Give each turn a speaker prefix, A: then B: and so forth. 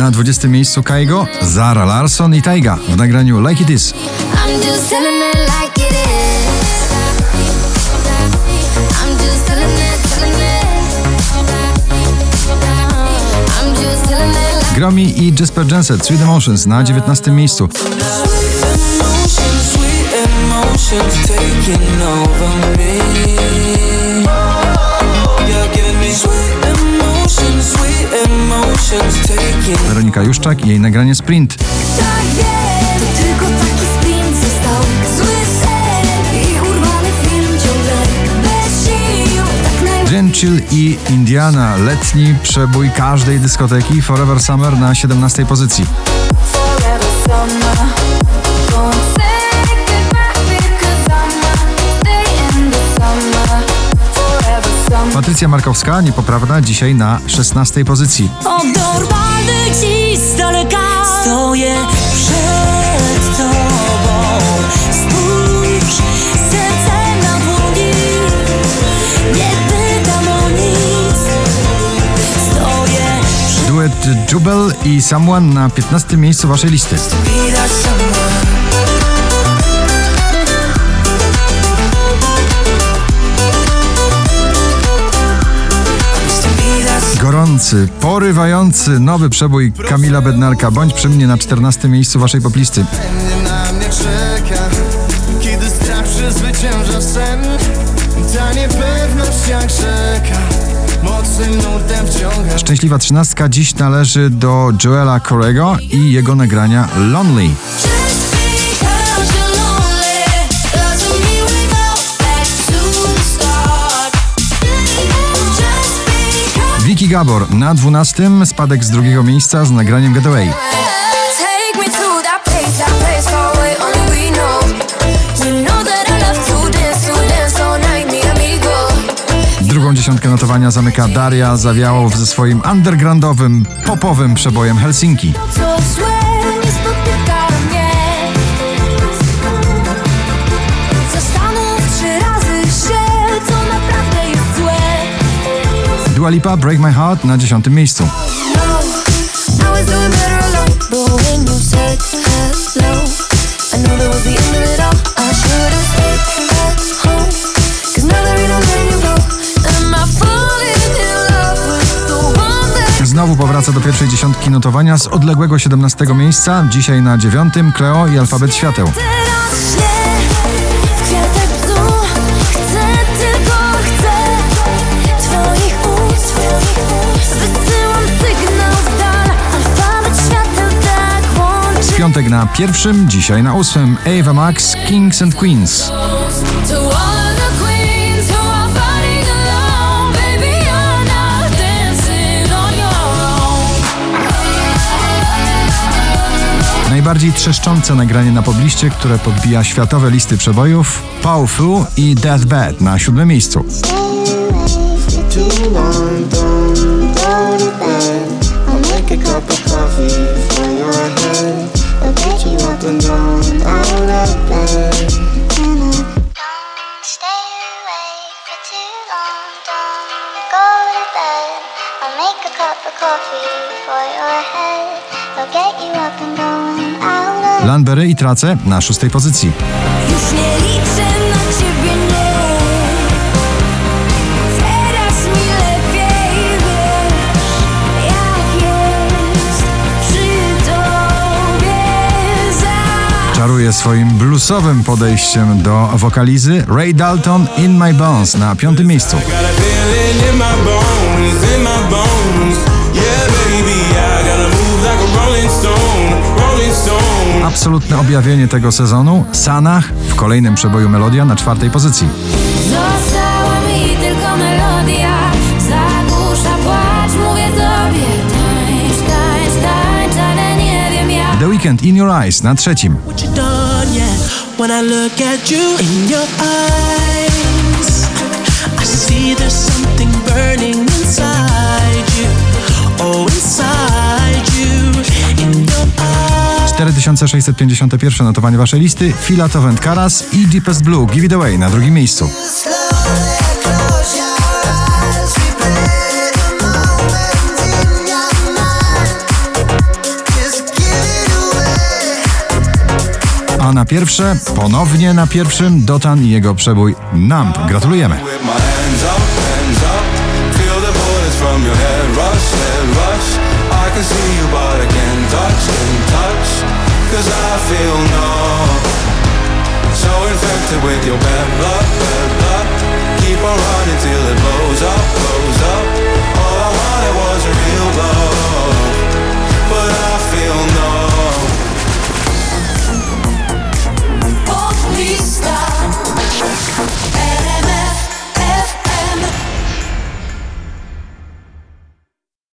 A: Na 20 miejscu Kaigo, Zara Larson i Taiga w nagraniu Like It Is. Gromi i Jasper Jensen, Sweet Emotions na 19 miejscu.
B: Emotions, sweet emotions
A: Weronika Juszczak i jej nagranie Sprint.
C: tak. Tak najmniej.
A: Jen Chill i Indiana, letni przebój każdej dyskoteki Forever Summer na 17 pozycji. Patrycja Markowska, niepoprawna, dzisiaj na 16 pozycji.
D: Odorwany dziś z daleka Stoję przed tobą Spójrz, serce na dłoni Nie pytam o nic Stoję przed
A: Duet Jubel i Someone na 15 miejscu waszej listy. Porywający nowy przebój Kamila Bednarka. Bądź przy mnie na 14 miejscu waszej poplisty.
E: Nie na mnie czeka Kiedy strach przezwycięża sen Ta niepewność jak rzeka Mocnym nurtem wciąga
A: Szczęśliwa trzynastka dziś należy do Joela Corego i jego nagrania Lonely. Gabor na 12 spadek z drugiego miejsca z nagraniem Getaway. Drugą dziesiątkę notowania zamyka Daria Zawiałow ze swoim undergroundowym, popowym przebojem Helsinki.
C: I falling in love with the one that
A: Znowu powraca do pierwszej dziesiątki notowania z odległego 17 miejsca. Dzisiaj na dziewiątym Cleo i Alfabet Świateł. Piątek na pierwszym, dzisiaj na ósmym. Ava Max, Kings and Queens. Najbardziej trzeszczące nagranie na pobliście, które podbija światowe listy przebojów Powerful i Deathbed na siódmym miejscu.
F: long, and
A: i Trace na szóstej pozycji.
C: Już nie liczę
A: swoim bluesowym podejściem do wokalizy Ray Dalton In My Bones na piątym miejscu. Absolutne objawienie tego sezonu Sanach w kolejnym przeboju Melodia na czwartej pozycji.
C: Została mi tylko melodia, zagłusza płacz, mówię tobie. Tańcz, tańcz, tańcz, ale nie wiem jak.
A: The Weekend In Your Eyes na trzecim.
D: Yeah. When I look at you in your eyes I see there's something burning inside you. Oh, inside you In your eyes.
A: 4651 notowanie waszej listy. Filato Karas i Deepest Blue. Give It Away na drugim miejscu.
G: Na pierwsze, ponownie na pierwszym, Dotan i jego przebój Numb. Gratulujemy.
H: With your bad blood, bad blood. Keep on running.